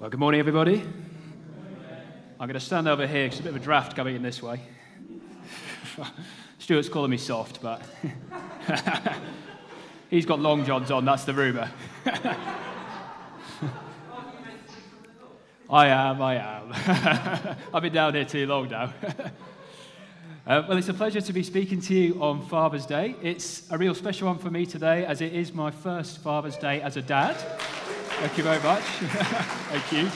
Well, good morning, everybody. I'm going to stand over here because a bit of a draft coming in this way. Stuart's calling me soft, but he's got long johns on, that's the rumour. I am, I am. I've been down here too long now. Uh, well, it's a pleasure to be speaking to you on Father's Day. It's a real special one for me today, as it is my first Father's Day as a dad. Thank you very much. Thank you.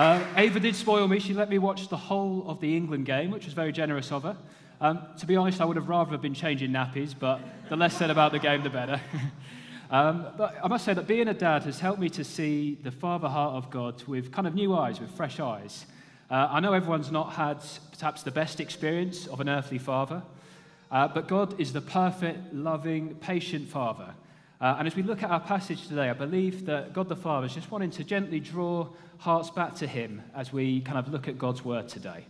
Uh, Ava did spoil me. She let me watch the whole of the England game, which was very generous of her. Um, to be honest, I would have rather been changing nappies, but the less said about the game, the better. um, but I must say that being a dad has helped me to see the father heart of God with kind of new eyes, with fresh eyes. Uh, I know everyone's not had perhaps the best experience of an earthly father, uh, but God is the perfect, loving, patient father uh, and as we look at our passage today, I believe that God the Father is just wanting to gently draw hearts back to Him as we kind of look at God's Word today.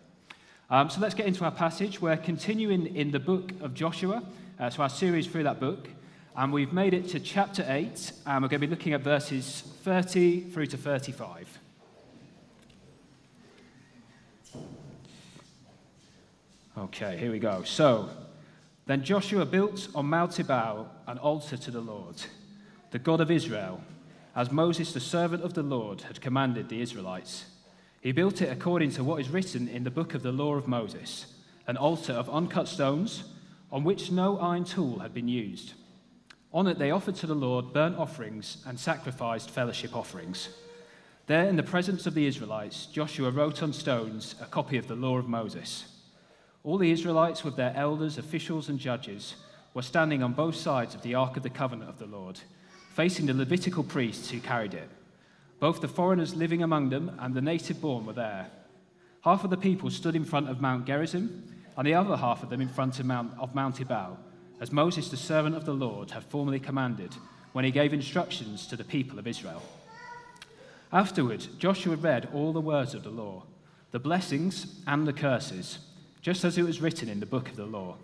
Um, so let's get into our passage. We're continuing in the book of Joshua, uh, so our series through that book. And we've made it to chapter 8, and we're going to be looking at verses 30 through to 35. Okay, here we go. So, then Joshua built on Mount Ebal an altar to the Lord, the God of Israel, as Moses, the servant of the Lord, had commanded the Israelites. He built it according to what is written in the book of the law of Moses an altar of uncut stones on which no iron tool had been used. On it they offered to the Lord burnt offerings and sacrificed fellowship offerings. There, in the presence of the Israelites, Joshua wrote on stones a copy of the law of Moses. All the Israelites, with their elders, officials, and judges, were standing on both sides of the Ark of the Covenant of the Lord, facing the Levitical priests who carried it. Both the foreigners living among them and the native born were there. Half of the people stood in front of Mount Gerizim, and the other half of them in front of Mount, of Mount Ebal, as Moses, the servant of the Lord, had formerly commanded when he gave instructions to the people of Israel. Afterward, Joshua read all the words of the law, the blessings and the curses just as it was written in the book of the law.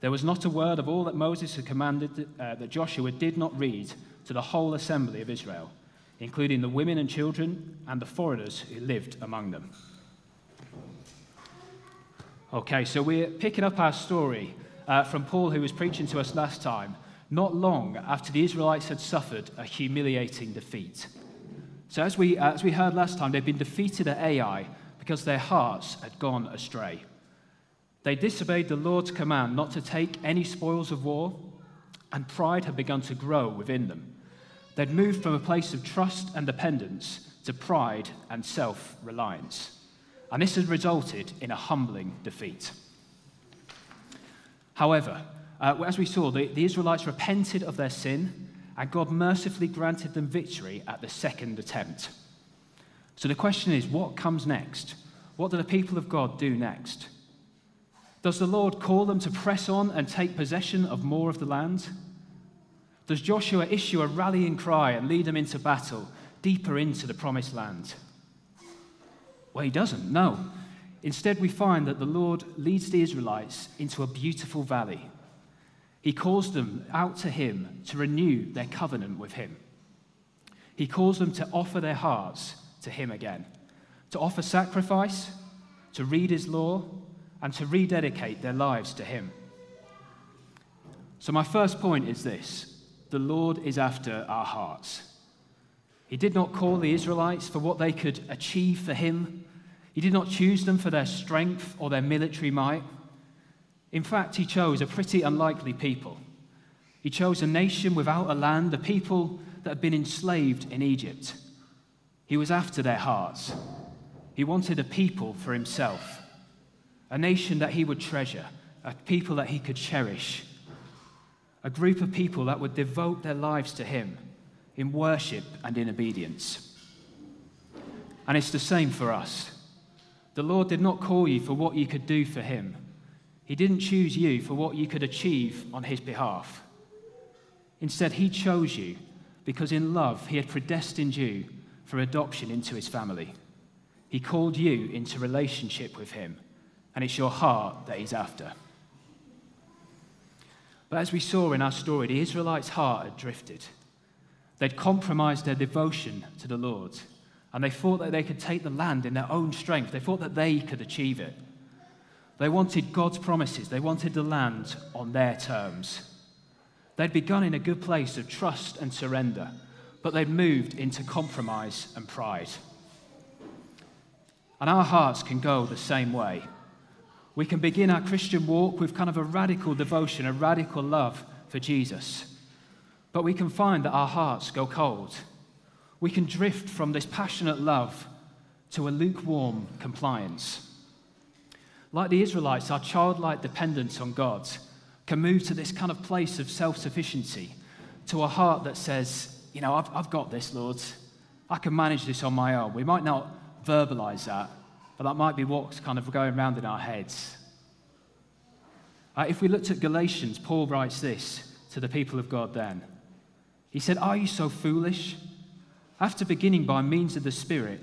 There was not a word of all that Moses had commanded uh, that Joshua did not read to the whole assembly of Israel, including the women and children and the foreigners who lived among them. Okay, so we're picking up our story uh, from Paul, who was preaching to us last time, not long after the Israelites had suffered a humiliating defeat. So, as we, uh, as we heard last time, they'd been defeated at Ai because their hearts had gone astray. They disobeyed the Lord's command not to take any spoils of war, and pride had begun to grow within them. They'd moved from a place of trust and dependence to pride and self reliance. And this had resulted in a humbling defeat. However, uh, as we saw, the, the Israelites repented of their sin, and God mercifully granted them victory at the second attempt. So the question is what comes next? What do the people of God do next? Does the Lord call them to press on and take possession of more of the land? Does Joshua issue a rallying cry and lead them into battle deeper into the promised land? Well, he doesn't, no. Instead, we find that the Lord leads the Israelites into a beautiful valley. He calls them out to him to renew their covenant with him. He calls them to offer their hearts to him again, to offer sacrifice, to read his law, and to rededicate their lives to Him. So, my first point is this the Lord is after our hearts. He did not call the Israelites for what they could achieve for Him, He did not choose them for their strength or their military might. In fact, He chose a pretty unlikely people. He chose a nation without a land, a people that had been enslaved in Egypt. He was after their hearts. He wanted a people for himself a nation that he would treasure, a people that he could cherish, a group of people that would devote their lives to him in worship and in obedience. And it's the same for us. The Lord did not call you for what you could do for him. He didn't choose you for what you could achieve on his behalf. Instead, he chose you because in love he had predestined you for adoption into his family. He called you into relationship with him and it's your heart that he's after. But as we saw in our story, the Israelites' heart had drifted. They'd compromised their devotion to the Lord, And they thought that they could take the land in their own strength. They thought that they could achieve it. They wanted God's promises, they wanted the land on their terms. They'd begun in a good place of trust and surrender, but they'd moved into compromise and pride. And our hearts can go the same way. We can begin our Christian walk with kind of a radical devotion, a radical love for Jesus. But we can find that our hearts go cold. We can drift from this passionate love to a lukewarm compliance. Like the Israelites, our childlike dependence on God can move to this kind of place of self sufficiency, to a heart that says, You know, I've, I've got this, Lord. I can manage this on my own. We might not verbalize that, but that might be what's kind of going around in our heads. If we looked at Galatians, Paul writes this to the people of God then. He said, Are you so foolish? After beginning by means of the Spirit,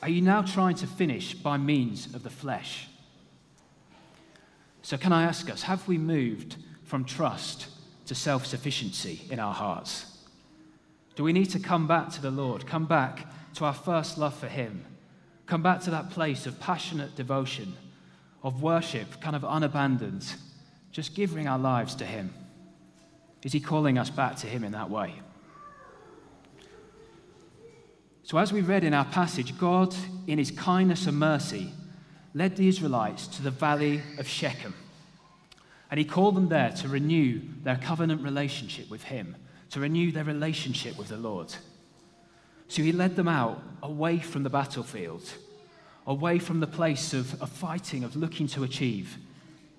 are you now trying to finish by means of the flesh? So, can I ask us, have we moved from trust to self sufficiency in our hearts? Do we need to come back to the Lord, come back to our first love for Him? Come back to that place of passionate devotion, of worship, kind of unabandoned, just giving our lives to Him? Is He calling us back to Him in that way? So, as we read in our passage, God, in His kindness and mercy, led the Israelites to the valley of Shechem. And He called them there to renew their covenant relationship with Him, to renew their relationship with the Lord. So he led them out away from the battlefield, away from the place of, of fighting, of looking to achieve.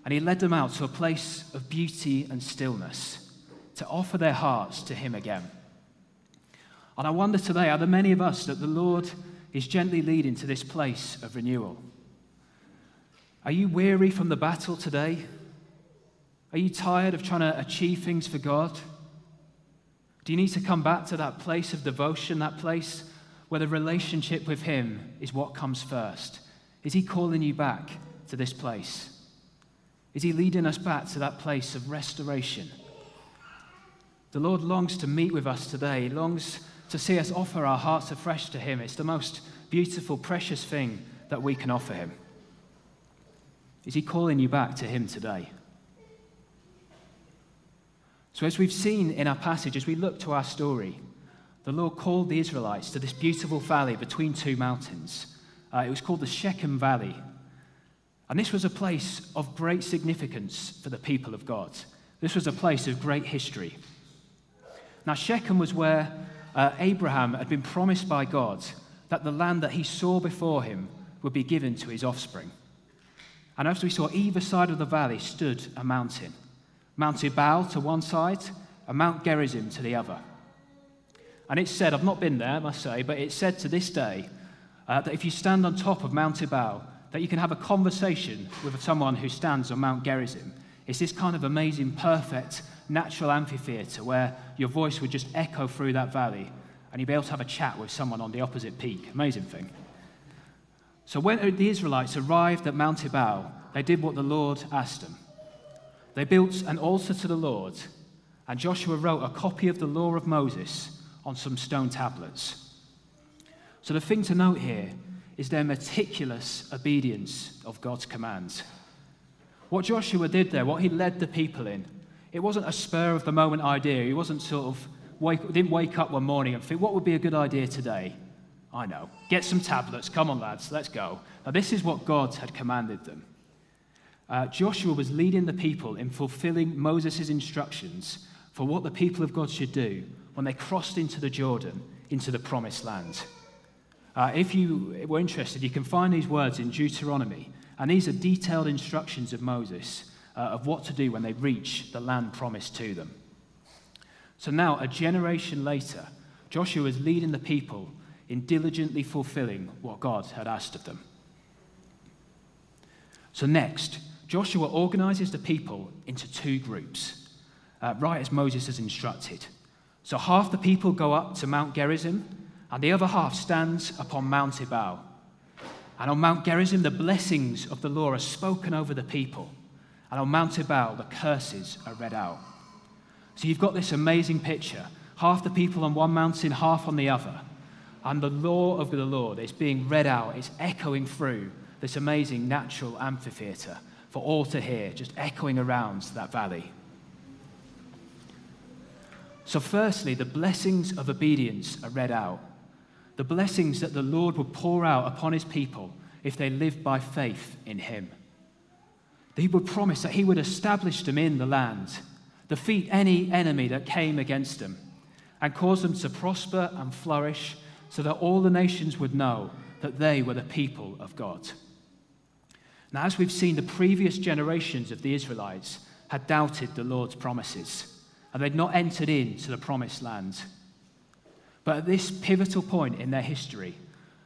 And he led them out to a place of beauty and stillness to offer their hearts to him again. And I wonder today, are there many of us that the Lord is gently leading to this place of renewal? Are you weary from the battle today? Are you tired of trying to achieve things for God? Do you need to come back to that place of devotion, that place where the relationship with Him is what comes first? Is He calling you back to this place? Is He leading us back to that place of restoration? The Lord longs to meet with us today. He longs to see us offer our hearts afresh to Him. It's the most beautiful, precious thing that we can offer Him. Is He calling you back to Him today? So, as we've seen in our passage, as we look to our story, the Lord called the Israelites to this beautiful valley between two mountains. Uh, it was called the Shechem Valley. And this was a place of great significance for the people of God. This was a place of great history. Now, Shechem was where uh, Abraham had been promised by God that the land that he saw before him would be given to his offspring. And as we saw, either side of the valley stood a mountain. Mount Ebal to one side and Mount Gerizim to the other. And it's said, I've not been there, I must say, but it's said to this day uh, that if you stand on top of Mount Ebal, that you can have a conversation with someone who stands on Mount Gerizim. It's this kind of amazing, perfect, natural amphitheatre where your voice would just echo through that valley and you'd be able to have a chat with someone on the opposite peak. Amazing thing. So when the Israelites arrived at Mount Ebal, they did what the Lord asked them. They built an altar to the Lord, and Joshua wrote a copy of the law of Moses on some stone tablets. So the thing to note here is their meticulous obedience of God's commands. What Joshua did there, what he led the people in, it wasn't a spur of the moment idea. He wasn't sort of wake, didn't wake up one morning and think, what would be a good idea today? I know. Get some tablets. Come on, lads, let's go. Now, this is what God had commanded them uh, Joshua was leading the people in fulfilling Moses' instructions for what the people of God should do when they crossed into the Jordan, into the promised land. Uh, if you were interested, you can find these words in Deuteronomy, and these are detailed instructions of Moses uh, of what to do when they reach the land promised to them. So now, a generation later, Joshua is leading the people in diligently fulfilling what God had asked of them. So, next, Joshua organizes the people into two groups, uh, right as Moses has instructed. So half the people go up to Mount Gerizim, and the other half stands upon Mount Ebal. And on Mount Gerizim, the blessings of the law are spoken over the people. And on Mount Ebal, the curses are read out. So you've got this amazing picture half the people on one mountain, half on the other. and the law of the Lord is being read out, it's echoing through this amazing natural amphitheatre for all to hear, just echoing around that valley. So, firstly, the blessings of obedience are read out. The blessings that the Lord would pour out upon his people if they lived by faith in him. He would promise that he would establish them in the land, defeat any enemy that came against them, and cause them to prosper and flourish so that all the nations would know that they were the people of God. Now, as we've seen, the previous generations of the Israelites had doubted the Lord's promises and they'd not entered into the promised land. But at this pivotal point in their history,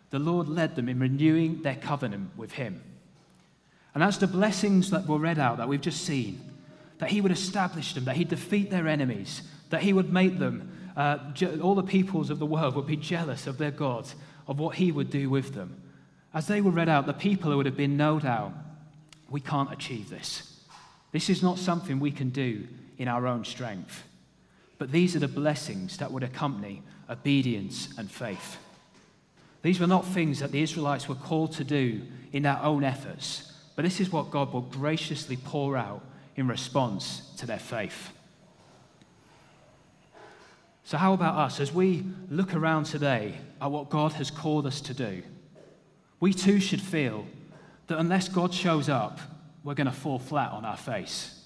the Lord led them in renewing their covenant with Him. And as the blessings that were read out that we've just seen, that He would establish them, that He'd defeat their enemies, that He would make them, uh, all the peoples of the world would be jealous of their God, of what He would do with them. As they were read out, the people who would have been no doubt, we can't achieve this. This is not something we can do in our own strength. But these are the blessings that would accompany obedience and faith. These were not things that the Israelites were called to do in their own efforts, but this is what God will graciously pour out in response to their faith. So, how about us as we look around today at what God has called us to do? We too should feel that unless God shows up, we're going to fall flat on our face.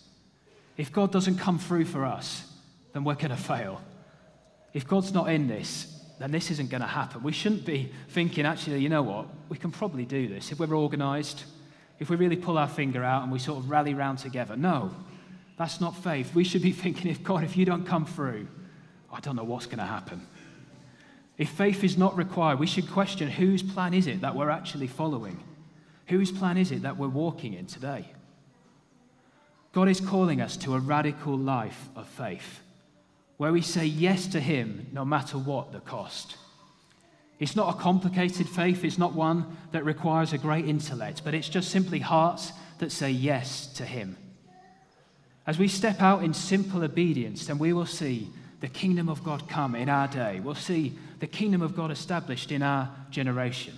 If God doesn't come through for us, then we're going to fail. If God's not in this, then this isn't going to happen. We shouldn't be thinking, actually, you know what? We can probably do this if we're organized, if we really pull our finger out and we sort of rally round together. No, that's not faith. We should be thinking, if God, if you don't come through, I don't know what's going to happen. If faith is not required, we should question whose plan is it that we're actually following? Whose plan is it that we're walking in today? God is calling us to a radical life of faith where we say yes to Him no matter what the cost. It's not a complicated faith, it's not one that requires a great intellect, but it's just simply hearts that say yes to Him. As we step out in simple obedience, then we will see the kingdom of God come in our day. We'll see the kingdom of God established in our generation.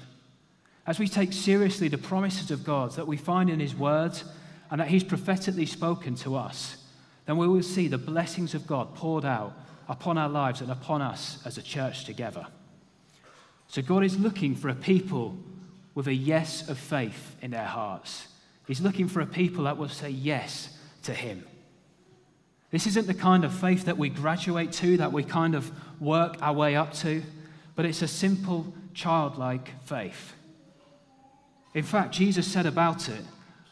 As we take seriously the promises of God that we find in His words and that He's prophetically spoken to us, then we will see the blessings of God poured out upon our lives and upon us as a church together. So God is looking for a people with a yes of faith in their hearts. He's looking for a people that will say yes to Him. This isn't the kind of faith that we graduate to, that we kind of work our way up to, but it's a simple, childlike faith. In fact, Jesus said about it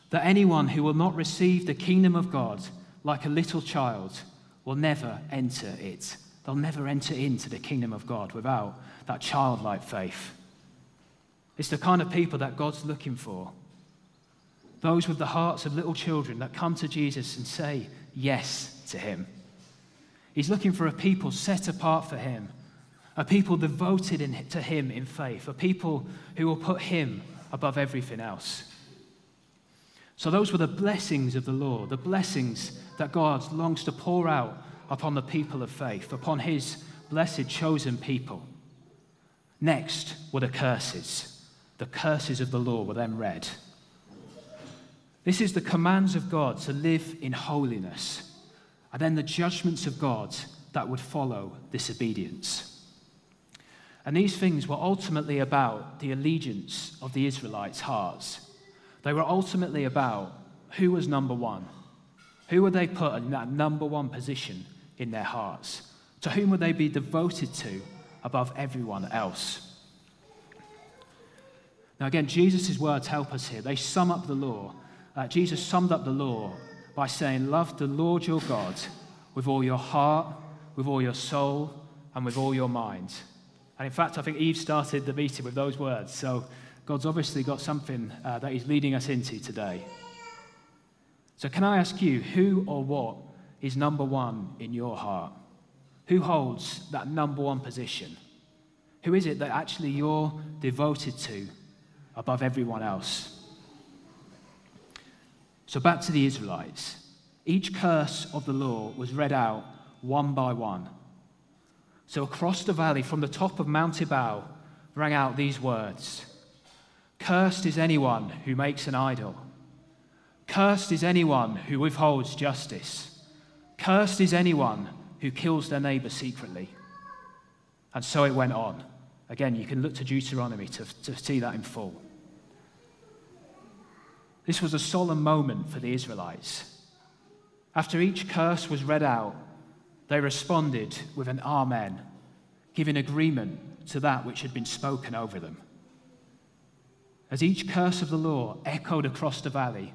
that anyone who will not receive the kingdom of God like a little child will never enter it. They'll never enter into the kingdom of God without that childlike faith. It's the kind of people that God's looking for. Those with the hearts of little children that come to Jesus and say yes to him. He's looking for a people set apart for him, a people devoted in, to him in faith, a people who will put him above everything else. So, those were the blessings of the Lord, the blessings that God longs to pour out upon the people of faith, upon his blessed chosen people. Next were the curses. The curses of the law were then read. This is the commands of God to live in holiness, and then the judgments of God that would follow disobedience. And these things were ultimately about the allegiance of the Israelites' hearts they were ultimately about who was number one. Who would they put in that number one position in their hearts? To whom would they be devoted to above everyone else? Now, again, Jesus' words help us here. They sum up the law. Uh, Jesus summed up the law by saying, Love the Lord your God with all your heart, with all your soul, and with all your mind. And in fact, I think Eve started the meeting with those words. So God's obviously got something uh, that He's leading us into today. So, can I ask you, who or what is number one in your heart? Who holds that number one position? Who is it that actually you're devoted to above everyone else? So, back to the Israelites. Each curse of the law was read out one by one. So, across the valley, from the top of Mount Ebal rang out these words Cursed is anyone who makes an idol. Cursed is anyone who withholds justice. Cursed is anyone who kills their neighbor secretly. And so it went on. Again, you can look to Deuteronomy to, to see that in full. This was a solemn moment for the Israelites. After each curse was read out, they responded with an Amen, giving agreement to that which had been spoken over them. As each curse of the law echoed across the valley,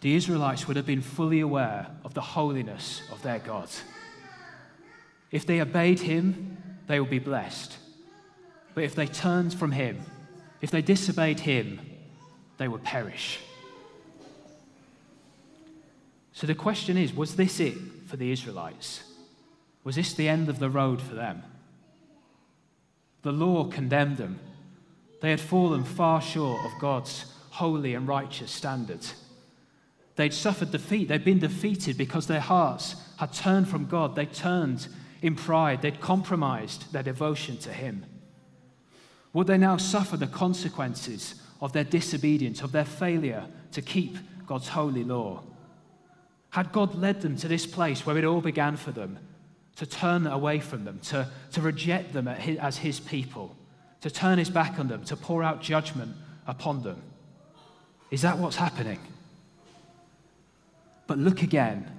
the Israelites would have been fully aware of the holiness of their God. If they obeyed him, they would be blessed. But if they turned from him, if they disobeyed him, they would perish. So the question is was this it for the Israelites? Was this the end of the road for them? The law condemned them. They had fallen far short of God's holy and righteous standards. They'd suffered defeat. They'd been defeated because their hearts had turned from God. They turned in pride. They'd compromised their devotion to Him. Would they now suffer the consequences of their disobedience, of their failure to keep God's holy law? Had God led them to this place where it all began for them, to turn away from them, to, to reject them as his people, to turn his back on them, to pour out judgment upon them? Is that what's happening? But look again.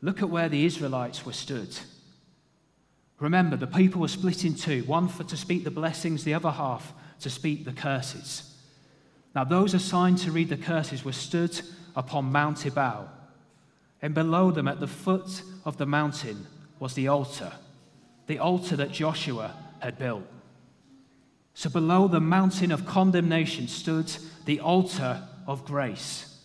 Look at where the Israelites were stood. Remember, the people were split in two one for to speak the blessings, the other half to speak the curses. Now, those assigned to read the curses were stood upon Mount Ebal, and below them, at the foot of the mountain, was the altar, the altar that Joshua had built. So below the mountain of condemnation stood the altar of grace.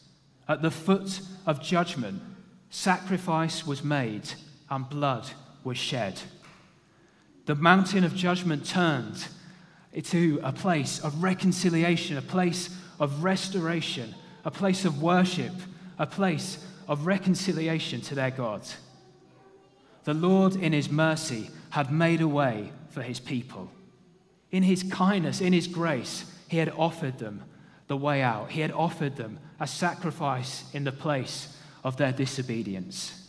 At the foot of judgment, sacrifice was made and blood was shed. The mountain of judgment turned into a place of reconciliation, a place of restoration, a place of worship, a place of reconciliation to their God. The Lord, in His mercy, had made a way for His people. In His kindness, in His grace, He had offered them the way out. He had offered them a sacrifice in the place of their disobedience.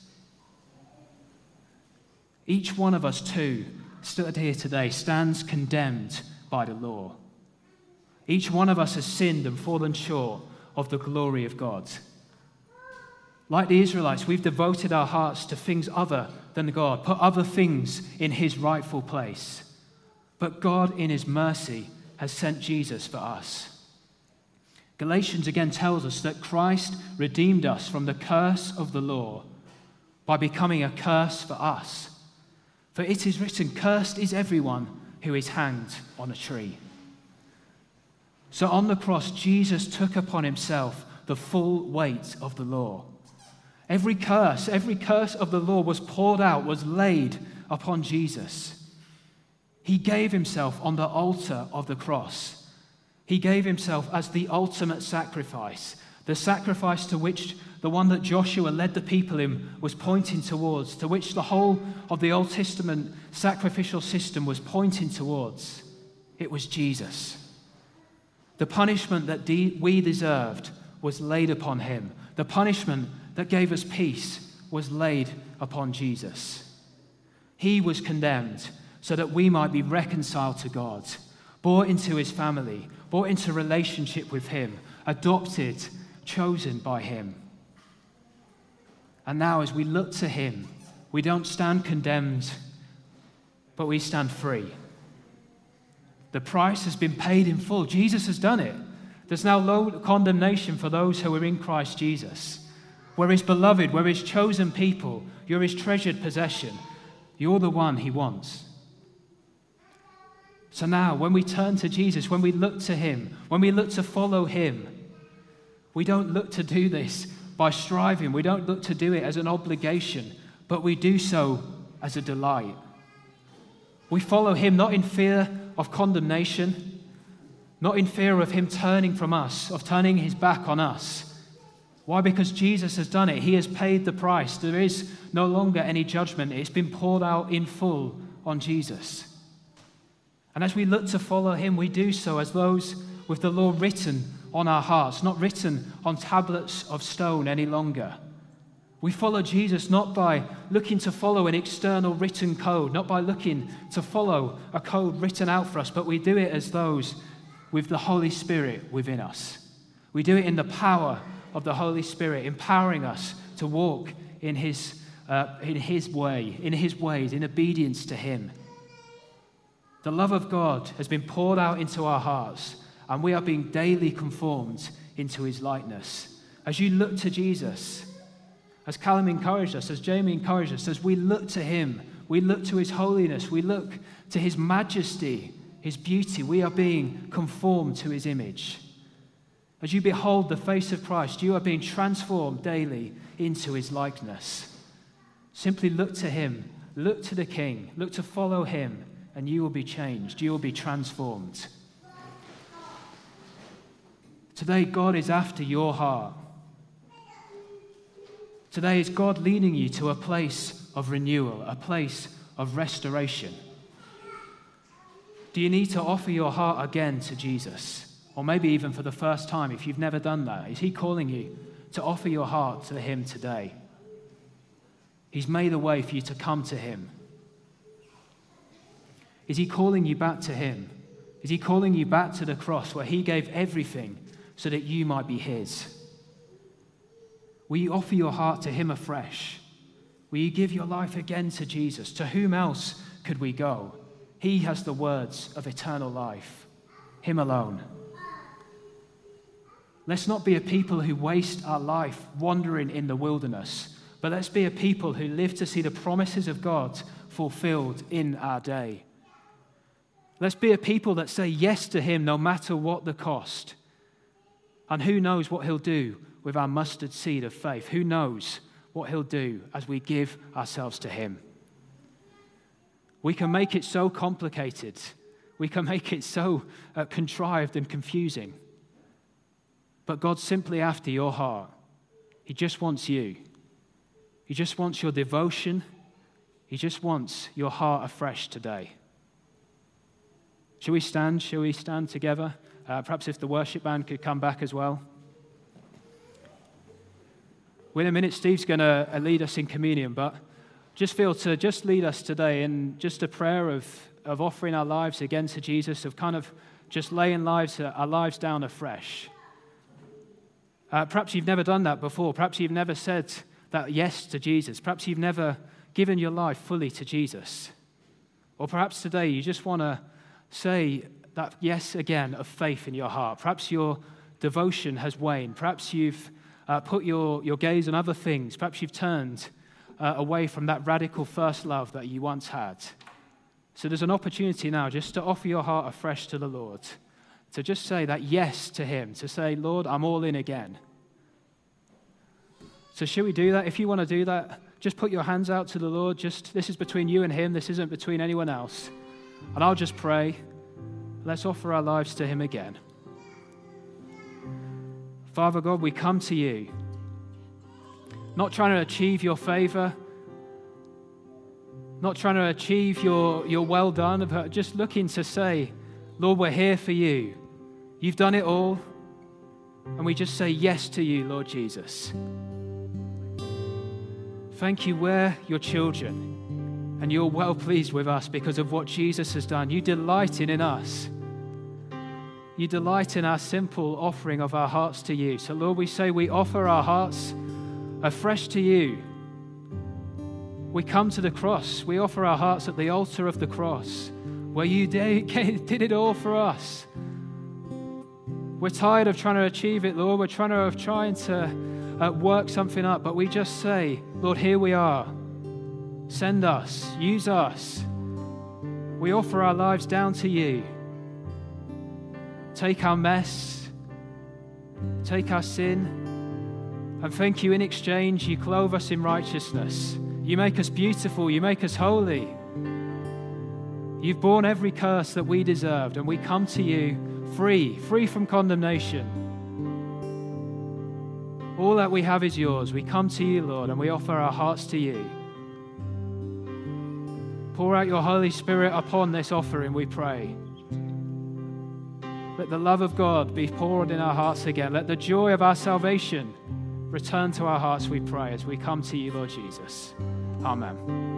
Each one of us, too, stood here today, stands condemned by the law. Each one of us has sinned and fallen short of the glory of God. Like the Israelites, we've devoted our hearts to things other than God, put other things in His rightful place. But God, in His mercy, has sent Jesus for us. Galatians again tells us that Christ redeemed us from the curse of the law by becoming a curse for us. For it is written, Cursed is everyone who is hanged on a tree. So on the cross, Jesus took upon himself the full weight of the law. Every curse, every curse of the law was poured out, was laid upon Jesus. He gave himself on the altar of the cross. He gave himself as the ultimate sacrifice, the sacrifice to which the one that Joshua led the people in was pointing towards, to which the whole of the Old Testament sacrificial system was pointing towards. It was Jesus. The punishment that de- we deserved was laid upon him. The punishment that gave us peace was laid upon Jesus. He was condemned so that we might be reconciled to God, brought into his family, brought into relationship with him, adopted, chosen by him. And now, as we look to him, we don't stand condemned, but we stand free. The price has been paid in full. Jesus has done it. There's now no condemnation for those who are in Christ Jesus. We're his beloved, we're his chosen people, you're his treasured possession. You're the one he wants. So now, when we turn to Jesus, when we look to him, when we look to follow him, we don't look to do this by striving, we don't look to do it as an obligation, but we do so as a delight. We follow him not in fear of condemnation, not in fear of him turning from us, of turning his back on us why? Because Jesus has done it. He has paid the price. There is no longer any judgment. It's been poured out in full on Jesus. And as we look to follow him, we do so as those with the law written on our hearts, not written on tablets of stone any longer. We follow Jesus not by looking to follow an external written code, not by looking to follow a code written out for us, but we do it as those with the Holy Spirit within us. We do it in the power of the Holy Spirit, empowering us to walk in His, uh, in his way, in His ways, in obedience to Him. The love of God has been poured out into our hearts, and we are being daily conformed into His likeness. As you look to Jesus, as Callum encouraged us, as Jamie encouraged us, as we look to Him, we look to His holiness, we look to His majesty, His beauty, we are being conformed to His image. As you behold the face of Christ, you are being transformed daily into his likeness. Simply look to him, look to the King, look to follow him, and you will be changed. You will be transformed. Today, God is after your heart. Today is God leading you to a place of renewal, a place of restoration. Do you need to offer your heart again to Jesus? Or maybe even for the first time, if you've never done that, is He calling you to offer your heart to Him today? He's made a way for you to come to Him. Is He calling you back to Him? Is He calling you back to the cross where He gave everything so that you might be His? Will you offer your heart to Him afresh? Will you give your life again to Jesus? To whom else could we go? He has the words of eternal life, Him alone. Let's not be a people who waste our life wandering in the wilderness, but let's be a people who live to see the promises of God fulfilled in our day. Let's be a people that say yes to Him no matter what the cost. And who knows what He'll do with our mustard seed of faith? Who knows what He'll do as we give ourselves to Him? We can make it so complicated, we can make it so uh, contrived and confusing. But God's simply after your heart. He just wants you. He just wants your devotion. He just wants your heart afresh today. Shall we stand? Shall we stand together? Uh, perhaps if the worship band could come back as well. In a minute, Steve's going to uh, lead us in communion, but just feel to just lead us today in just a prayer of, of offering our lives again to Jesus, of kind of just laying lives, our lives down afresh. Uh, perhaps you've never done that before. Perhaps you've never said that yes to Jesus. Perhaps you've never given your life fully to Jesus. Or perhaps today you just want to say that yes again of faith in your heart. Perhaps your devotion has waned. Perhaps you've uh, put your, your gaze on other things. Perhaps you've turned uh, away from that radical first love that you once had. So there's an opportunity now just to offer your heart afresh to the Lord to just say that yes to Him, to say, Lord, I'm all in again. So, should we do that? If you want to do that, just put your hands out to the Lord. Just this is between you and Him, this isn't between anyone else. And I'll just pray. Let's offer our lives to Him again. Father God, we come to you, not trying to achieve your favor, not trying to achieve your, your well done, but just looking to say, Lord, we're here for you. You've done it all. And we just say yes to you, Lord Jesus. Thank you, we're your children. And you're well pleased with us because of what Jesus has done. You delight in, us. You delight in our simple offering of our hearts to you. So, Lord, we say we offer our hearts afresh to you. We come to the cross. We offer our hearts at the altar of the cross where you did it all for us. We're tired of trying to achieve it, Lord. We're trying to trying to uh, work something up, but we just say, Lord, here we are. Send us, use us. We offer our lives down to you. Take our mess, take our sin, and thank you in exchange, you clothe us in righteousness. You make us beautiful, you make us holy. You've borne every curse that we deserved, and we come to you free, free from condemnation. All that we have is yours. We come to you, Lord, and we offer our hearts to you. Pour out your Holy Spirit upon this offering, we pray. Let the love of God be poured in our hearts again. Let the joy of our salvation return to our hearts, we pray, as we come to you, Lord Jesus. Amen.